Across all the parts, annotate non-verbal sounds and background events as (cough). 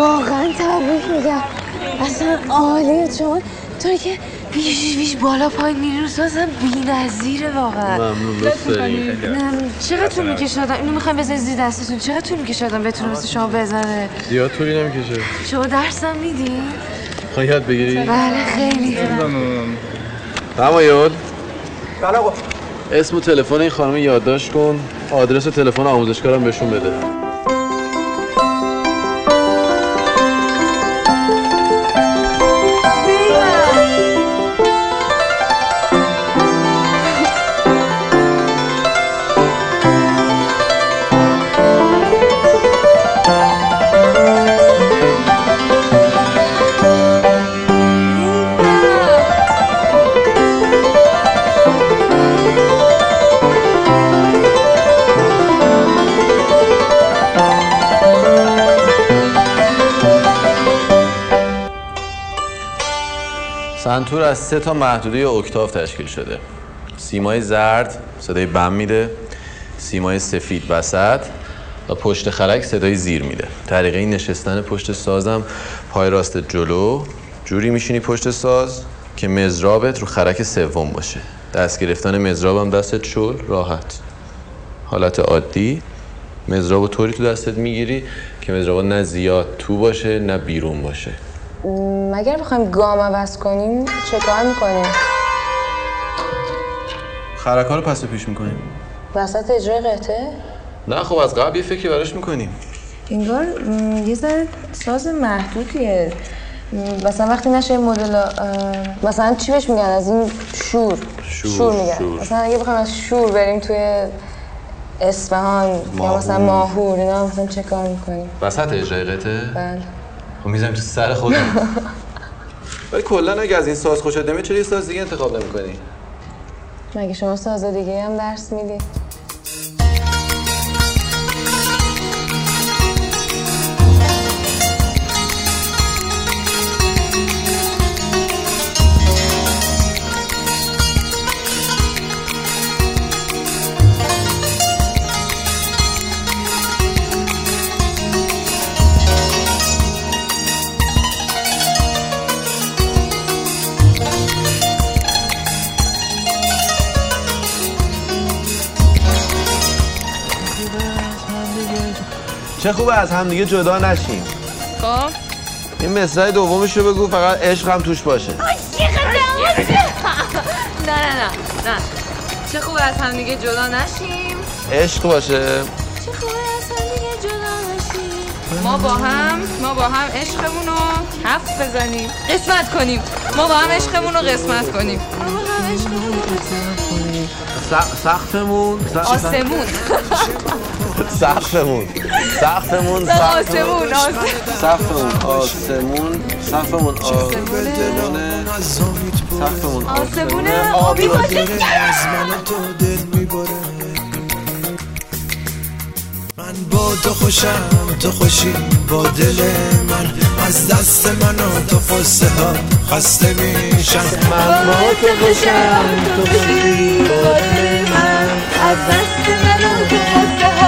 واقعا تبریک میگم اصلا عالیه چون تو که بیش بیش بالا پایین میری رو اصلا بی نظیره واقعا. ممنون چقدر طول می‌کشه آدم؟ اینو می‌خوایم بزنید زیر دستتون. چقدر طول می‌کشه آدم بتونه مثل شما بزنه؟ زیاد طولی نمی‌کشه. شما درسم میدین خواهی یاد بگیری؟ بله خیلی. تمایل؟ اسم و تلفن این خانم یادداشت کن. آدرس و تلفن آموزشگارم بهشون بده. سنتور از سه تا محدوده اکتاف تشکیل شده. سیمای زرد صدای بم میده سیمای سفید وسط و پشت خلک صدای زیر میده. طریقه نشستن پشت سازم پای راست جلو. جوری میشینی پشت ساز که مزرابت رو خرک سوم باشه. دست گرفتن مزرابم دستت شل راحت. حالت عادی. مزراب طوری تو دستت می‌گیری که مزراب نه زیاد تو باشه نه بیرون باشه. مگر بخوایم گام عوض کنیم چه کار می‌کنیم؟ خرکا رو پس و پیش می‌کنیم. وسط اجرای قطعه؟ نه خب از قبل یه فکری براش می‌کنیم. انگار یه ذره ساز محدودیه. مثلا وقتی نشه این مدل مثلا چی بهش میگن؟ از این شور. شور، میگن. شور. مثلا اگه بخوایم از شور بریم توی اصفهان یا مثلا ماهور. ماهور اینا مثلا چه کار می‌کنیم؟ وسط اجرای قطعه؟ بله. خب می‌زنیم تو سر خودم. (laughs) ولی کلا اگه از این ساز خوشت نمیاد چرا یه ساز دیگه انتخاب نمی‌کنی؟ مگه شما ساز دیگه هم درس میدی؟ چه خوبه از همدیگه جدا نشیم. خب. این مصرع دومش رو بگو فقط عشق هم توش باشه. نه نه نه نه. چه خوبه از هم دیگه جدا نشیم. عشق باشه. چه خوبه از هم دیگه جدا نشیم. ما با هم ما با هم عشقمون رو کف بزنیم. قسمت کنیم. ما با هم عشقمون رو قسمت کنیم. ما با هم عشقمون رو قسمت کنیم. س- سقفمون. س- آسمون. (laughs) سقفمون. سقفمون آسمون آسمون سقفمون آسمون سقفمون آسمونه سقفمون آسمون آبی باشه از من تو دل می‌بره. من با تو خوشم تو خوشی با دل من. از دست من و تو قصه ها خسته میشم. من با تو خوشم تو خوشی با دل من. از دست من و تو قصه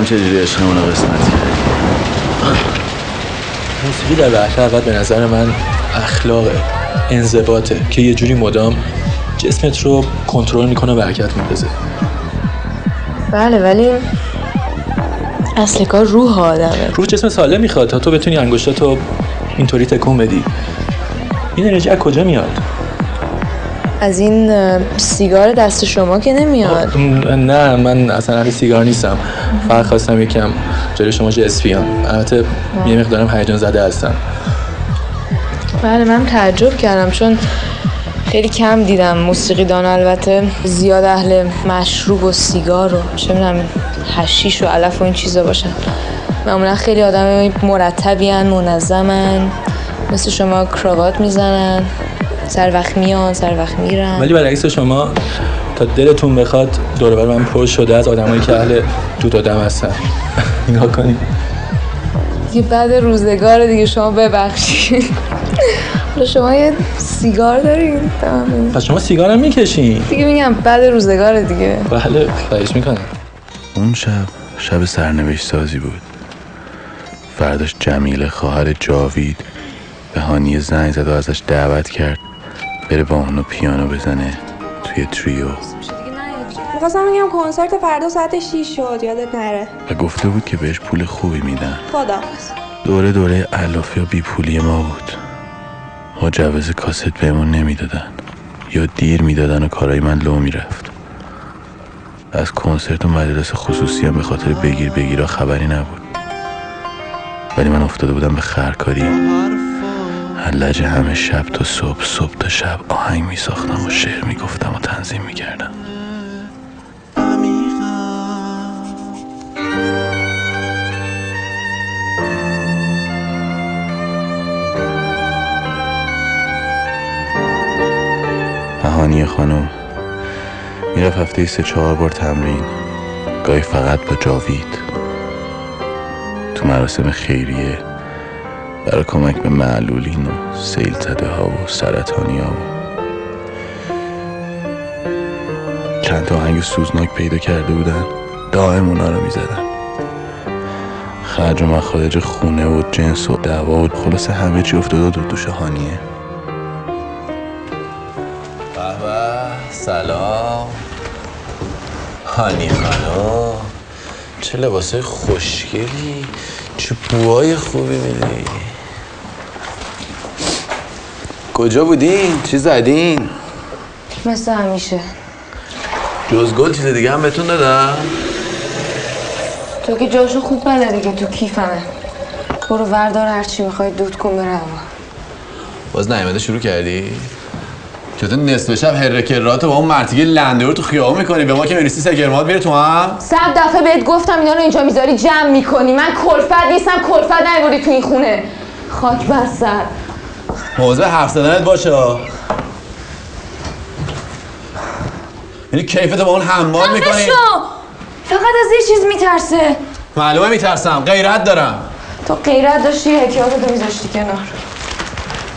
دیدم چجوری عشقمون رو قسمت کردی موسیقی در وهله اول به نظر من اخلاقه انضباطه که یه جوری مدام جسمت رو کنترل می‌کنه و حرکت میندازه. بله ولی اصل کار روح آدمه. روح جسم سالم می‌خواد تا تو بتونی انگشتاتو اینطوری تکون بدی. این انرژی از کجا میاد؟ از این سیگار دست شما که نمیاد. نه من اصلا اهل سیگار نیستم. فقط خواستم یکم جلوی شما جسفیام البته یه مقدارم هیجان زده هستم. بله من تعجب کردم چون خیلی کم دیدم موسیقی دان. البته زیاد اهل مشروب و سیگار و چه می‌دونم حشیش و علف و این چیزا باشن. معمولا خیلی آدم مرتبیان منظمن مثل شما کراوات می‌زنن. سر وقت میان سر وقت میرن. ولی برعکس شما تا دلتون بخواد دور بر من پر شده از آدمایی که اهل دود و دم هستن. (laughs) نگاه کنید دیگه بعد روزگار دیگه شما ببخشید. حالا شما یه سیگار دارین؟ تمام. پس شما سیگار هم می‌کشین. دیگه میگم بعد روزگار دیگه. بله خواهش می‌کنم. اون شب شب سرنوشت سازی بود. فرداش جمیله خواهر جاوید به هانی زنگ زد و ازش دعوت کرد بره با اونو پیانو بزنه. توی تریو می‌خواستم بگم کنسرت فردا ساعت 6 شد یادت نره. و گفته بود که بهش پول خوبی میدن. خدا. دوره دوره علافی و بیپولی ما بود. مجوز کاست بهمون نمی‌دادن. یا دیر می‌دادن و کارای من لو می‌رفت. از کنسرت و مدرسه خصوصی هم به خاطر بگیر بگیرا خبری نبود. ولی من افتاده بودم به خرکاری. لجه همه شب تا صبح صبح تا شب آهنگ می ساختم و شعر می گفتم و تنظیم می کردم مهانی خانم. می‌رفت هفته سه چهار بار تمرین. گاهی فقط با جاوید. تو مراسم خیریه. برای کمک به معلولین و سیل زده ها و سرطانی ها و چند تا آهنگ سوزناک پیدا کرده بودن دائم اونا رو می‌زدن. خرج و مخارج خونه و جنس و دعوا و خلاصه همه چی افتاده دو دوش هانیه سلام. هانی خانم چه لباسای خوشگلی چه بوهای خوبی میدی کجا بودین؟ چی زدین؟ مثل همیشه جز گل چیز دیگه هم بهتون دادم؟ تو که جاشو خوب بله دیگه تو کیفمه برو وردار هرچی می‌خوای دود کن بره هوا باز نیامده شروع کردی؟ که تو نصف شب هرکرات با اون مرتیگه لنده رو تو خیابون می‌کنی به ما که می‌رسی سکرمات میره تو هم صد دفعه بهت گفتم اینا رو اینجا می‌ذاری جمع می‌کنی من کلفت نیستم کلفت نیوردی تو این خونه خاک بر سر موضوع حرف زدنت باشه. یعنی کیفت با اون حمال می‌کنی! فقط از یه چیز میترسه. معلومه میترسم. غیرت دارم. تو غیرت داشتی حکایاتو میذاشتی کنار.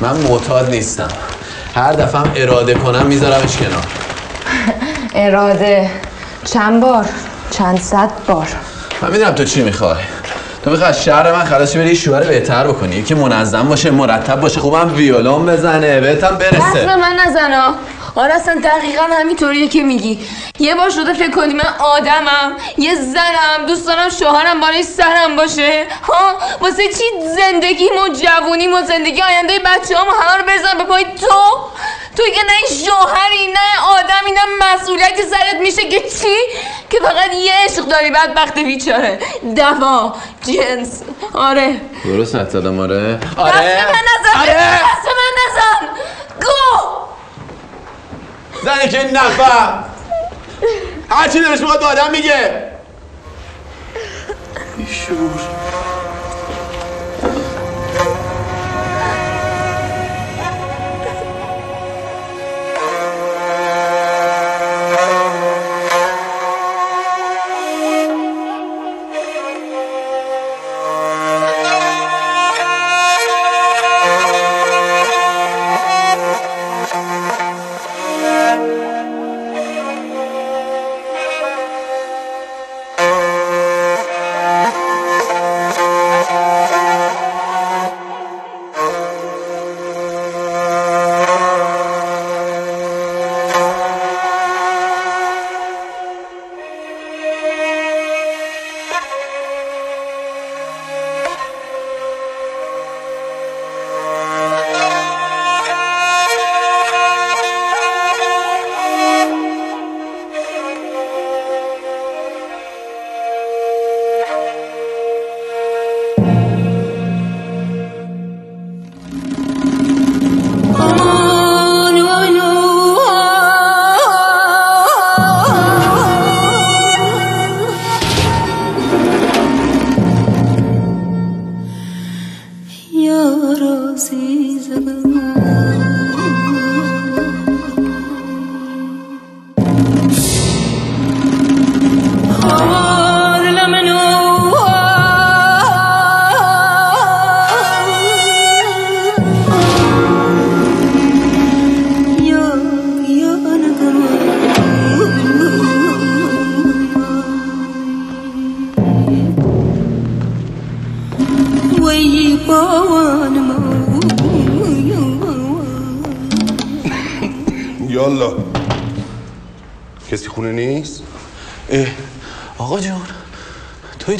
من معتاد نیستم. هر دفعه هم اراده کنم میذارمش کنار. (laughs) اراده. چند بار؟ چند صد بار؟ من می‌دونم تو چی می‌خوای. تو می‌خوای از شهر من خلاصی بری شوهر بهتر بکنی. که منظم باشه مرتب باشه خوبم ویولون بزنه بهتم دست به برسه من نزنا آره اصلا دقیقا همینطوریه که میگی. یه بار شده فکر کنی من آدمم یه زنم دوست دارم شوهرم بالای سرم باشه. ها واسه چی زندگیم و جوونیم و زندگی آینده بچه همه رو بزن به پای تو؟ تو که نه شوهری نه آدمی نه مسئولیتی سرت میشه که چی؟ که فقط یه عشق داری بدبخت بیچاره. دوا جنس. آره. درست حد زدم آره. دست به من نزن. آره. دست من نزن. گو! زنی که نفهم هر چی دلش می‌خواد به آدم میگه. بیشور.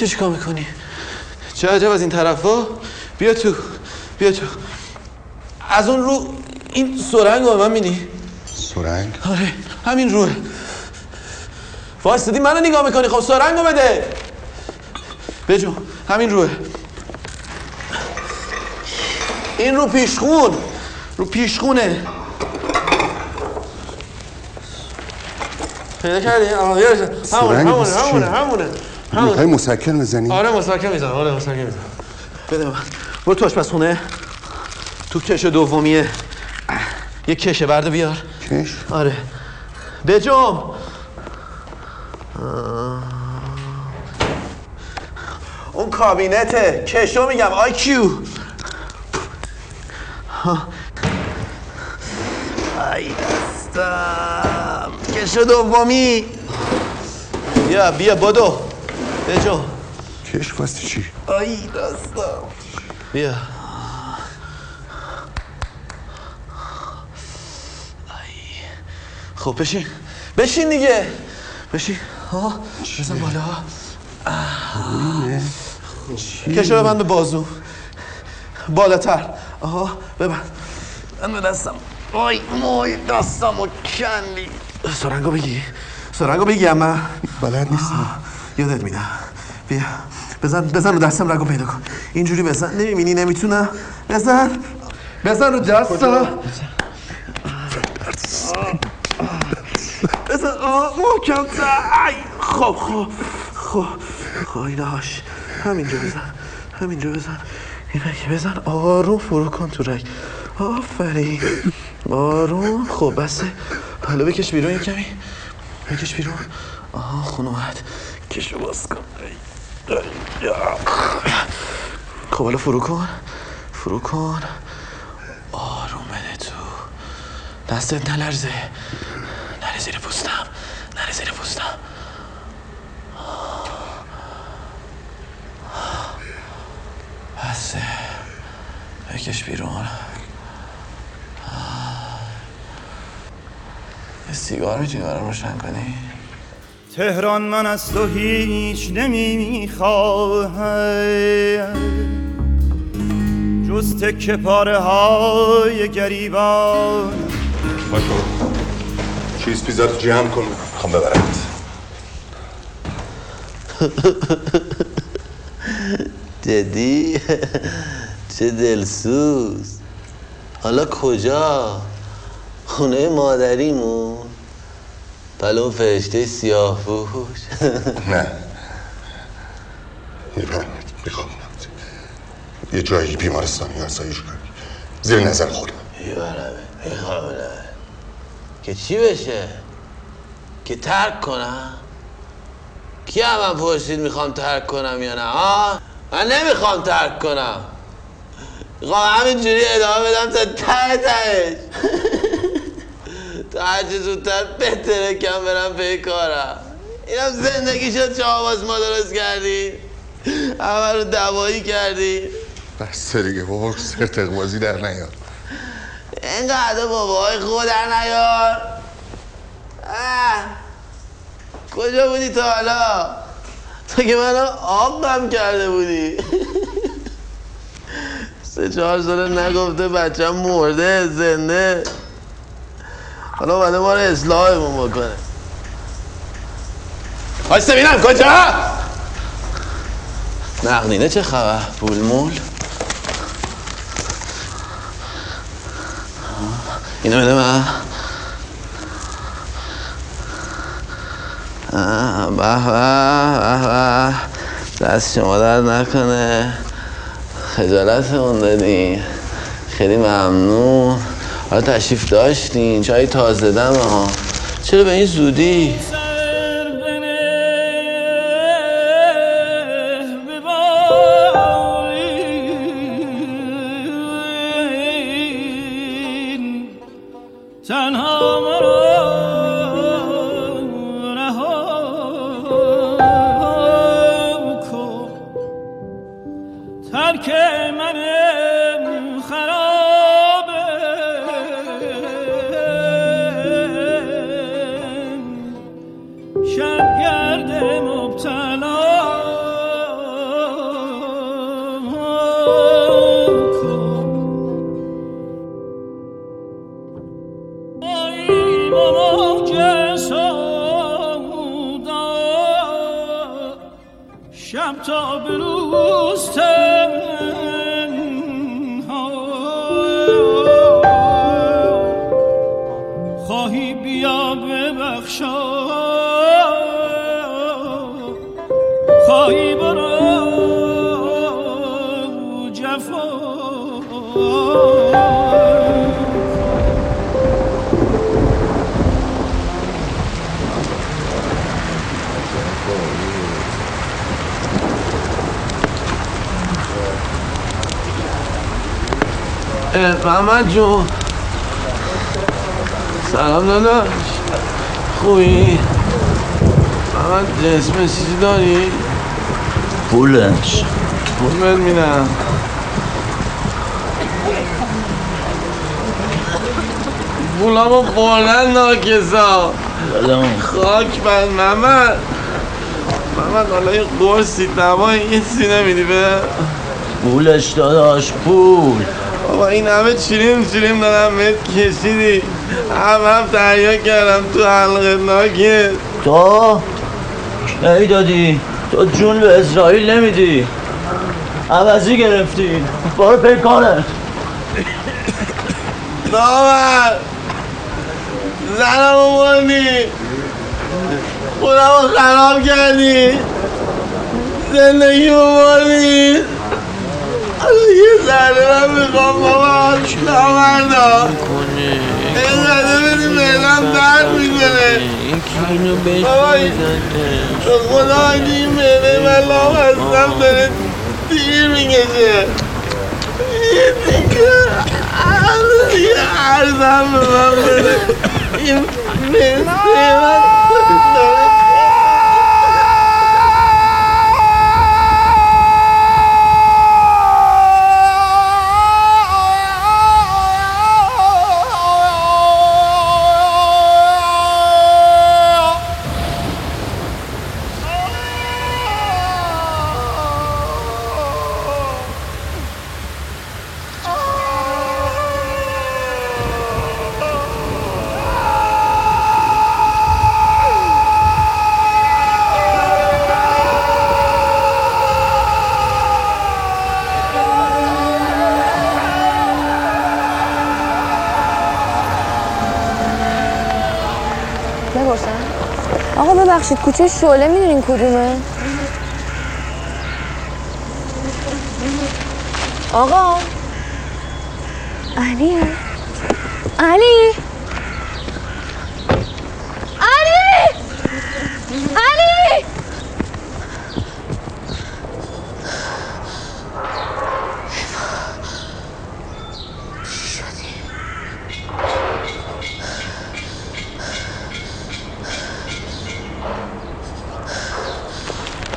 تو اینجا چیکار می‌کنی؟ چه عجب از این طرفا بیا تو بیا تو از اون رو این سرنگ رو به من میدی؟ سرنگ؟ آره همین روه واسطی منو نگاه می‌کنی خب سرنگ رو بده بجو همین روه این رو پیشخون رو پیشخونه پیدا کردی؟ همونه همونه همونه؟ همونه می‌خوای همونه مسکن بزنی؟ آره مساکه می‌زنم. آره مساکه می‌زنم. بده من. برو تو آشپزخونه تو کش دومیه. یه کشه برده بیار. کش؟ آره. بجم اون کابینته. کشو میگم. آی کیو. ای دستم. کشو دومی. بیا بیا بدو. بجو کش واسه چی؟ ای دستم بیا. ای. خب بشین. بشین دیگه. بشین. ها بزن بالا. کشو ببند به بازو. بالاتر. آها ببند. من به دستم. آی مای دستم و کندی. سرنگو بگی. سرنگو بگی اما. بلد نیستم یادت میدم بیا. بزن بزن رو دستم رگو پیدا کن. اینجوری بزن. نمی‌بینی؟ نمی‌تونم بزن. بزن رو دستم. بزن. آه محکم. خب خب خب خب ایناش همینجا بزن. همینجا بزن. این رگ بزن. آروم فرو کن تو رگ. آفرین. آروم. خب بسه حالا بکش بیرون یه کمی. بکش بیرون. آها خون اومد کشو باز کن. خب حالا فرو کن. فرو کن. آروم بده تو. دستت نلرزه. نره زیر پوستم. نره زیر پوستم. بسه. بکش بیرون. سیگار می‌تونی برام روشن کنی؟ تهران من از تو هیچ نمی‌خواهم. جز تکه پاره های گریبان. باشو چیز پیزا رو جمع کن. می‌خوام ببرمت جدی؟ چه دلسوز. حالا کجا؟ خونه مادریمون. پلو اون فرشته سیاه پوش. نه. من می‌خوام. یه جایی بیمارستانی آسایش کنی. زیر نظر خودم. میبرمه می‌خوام. که چی بشه؟ که ترک کنم؟ کی هم پرسید می‌خوام ترک کنم یا نه ها من نمی‌خوام ترک کنم. می‌خوام همینجوری ادامه بدم تا ته تهش. هرچی زودتر بهتره کم برم پی کارم. اینم زندگی شد چه آواز ما درست کردی. همه رو دوایی کردی. بس دیگه بابا سرتق بازی در نیار. اینقدر بابای خود در نیار. اه. کجا بودی تا حالا؟ تو که منو آبم کرده بودی. (laughs) سه چهار ساله نگفته بچم مرده زنده. حالا اومده ما رو اصلاحمون بکنه. وایسته ببینم کجا؟ نقدینه چه خبر؟ پول مول؟ اینو بده من؟ به به به دست شما درد نکنه. خجالتمون دادین خیلی ممنون. حالا تشریف داشتین؟ چای تازه دم ها چرا به این زودی؟ بیا ببخشا. خواهی برو جفا. محمد جون. سلام داداش خوبی؟ محمد جسم چیزی داری؟ پولش. پول بهت میدم. پولامو بردن ناکسا. خاک بند محمد. محمد حالا یه قرصی دمایی یه سی نمیدی به؟ پولش داداش پول. بابا این همه چیریم چیریم دارم بهت کشیدی. هم هم تحیه کردم تو حلقه ناکت تو؟ ای دادی تو جون به اسرائیل نمیدی. عوضی گرفتی. برو پیکارت نامر زنمو بردی. خودمو خراب کردی. زندگی بردی. حالا یه ذره من می‌خوام بابا نامردا؟ اینقدر بدی مهلم درد می‌کنه بابا به خدا اگه این مهله من لام هستم داره تیر می‌کشه یه دیگه یه عرضم به من بده این مثل من داره ببخشید کوچه شعله می‌دونین کدومه؟ آقا. علی. علی. علی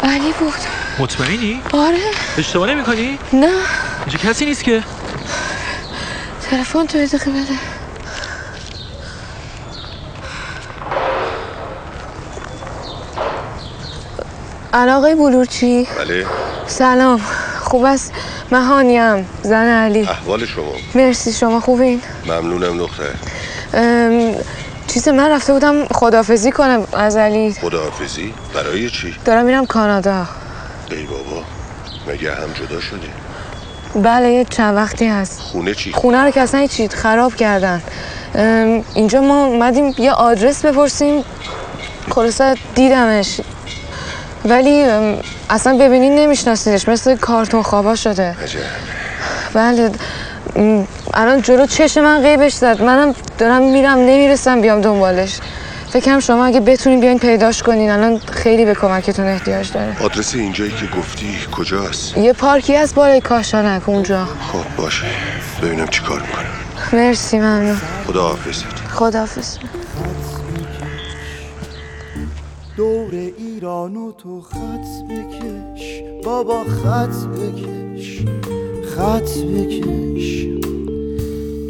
علی بود مطمئنی؟ آره. اشتباه نمی کنی؟ نه. اینجا کسی نیست که. تلفن تو دقیقه بده. علاقه بلورچی بله. سلام. خوب است؟ مهانیم زن علی. احوال شما. مرسی شما. خوبین؟ ممنونم دختر ام، چیز من رفته بودم خدافزی کنم از علی. خداحافظی؟ برای چی؟ دارم میرم کانادا. ای بابا مگه هم جدا شدی؟ بله یه چند وقتی هست. خونه چی؟ خونه رو که اصلا هیچی خراب کردن. اینجا ما اومدیم یه آدرس بپرسیم. خلاصه دیدمش. ولی اصلا ببینین نمیشناسیدش. مثل کارتون خوابا شده. عجب. بله الان جلو چشم من غیبش زد. منم دارم میرم نمی‌رسم بیام دنبالش. فکرم شما اگه بتونین بیاین پیداش کنین. الان خیلی به کمکتون احتیاج داره. آدرس اینجایی که گفتی کجاست؟ یه پارکی هست بالای کاشانک اونجا. خب باشه. ببینم چی کار می‌کنم مرسی ممنون. خداحافظت خداحافظ. دور ایران و تو خط بکش. بابا خط بکش. خط بکش.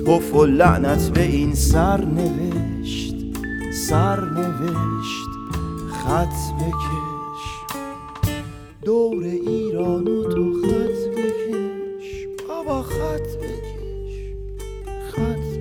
توف و لعنت به این سر نوشت. سر سرنوشت خط بکش. دور ایرانو تو خط بکش. بابا خط بکش. خط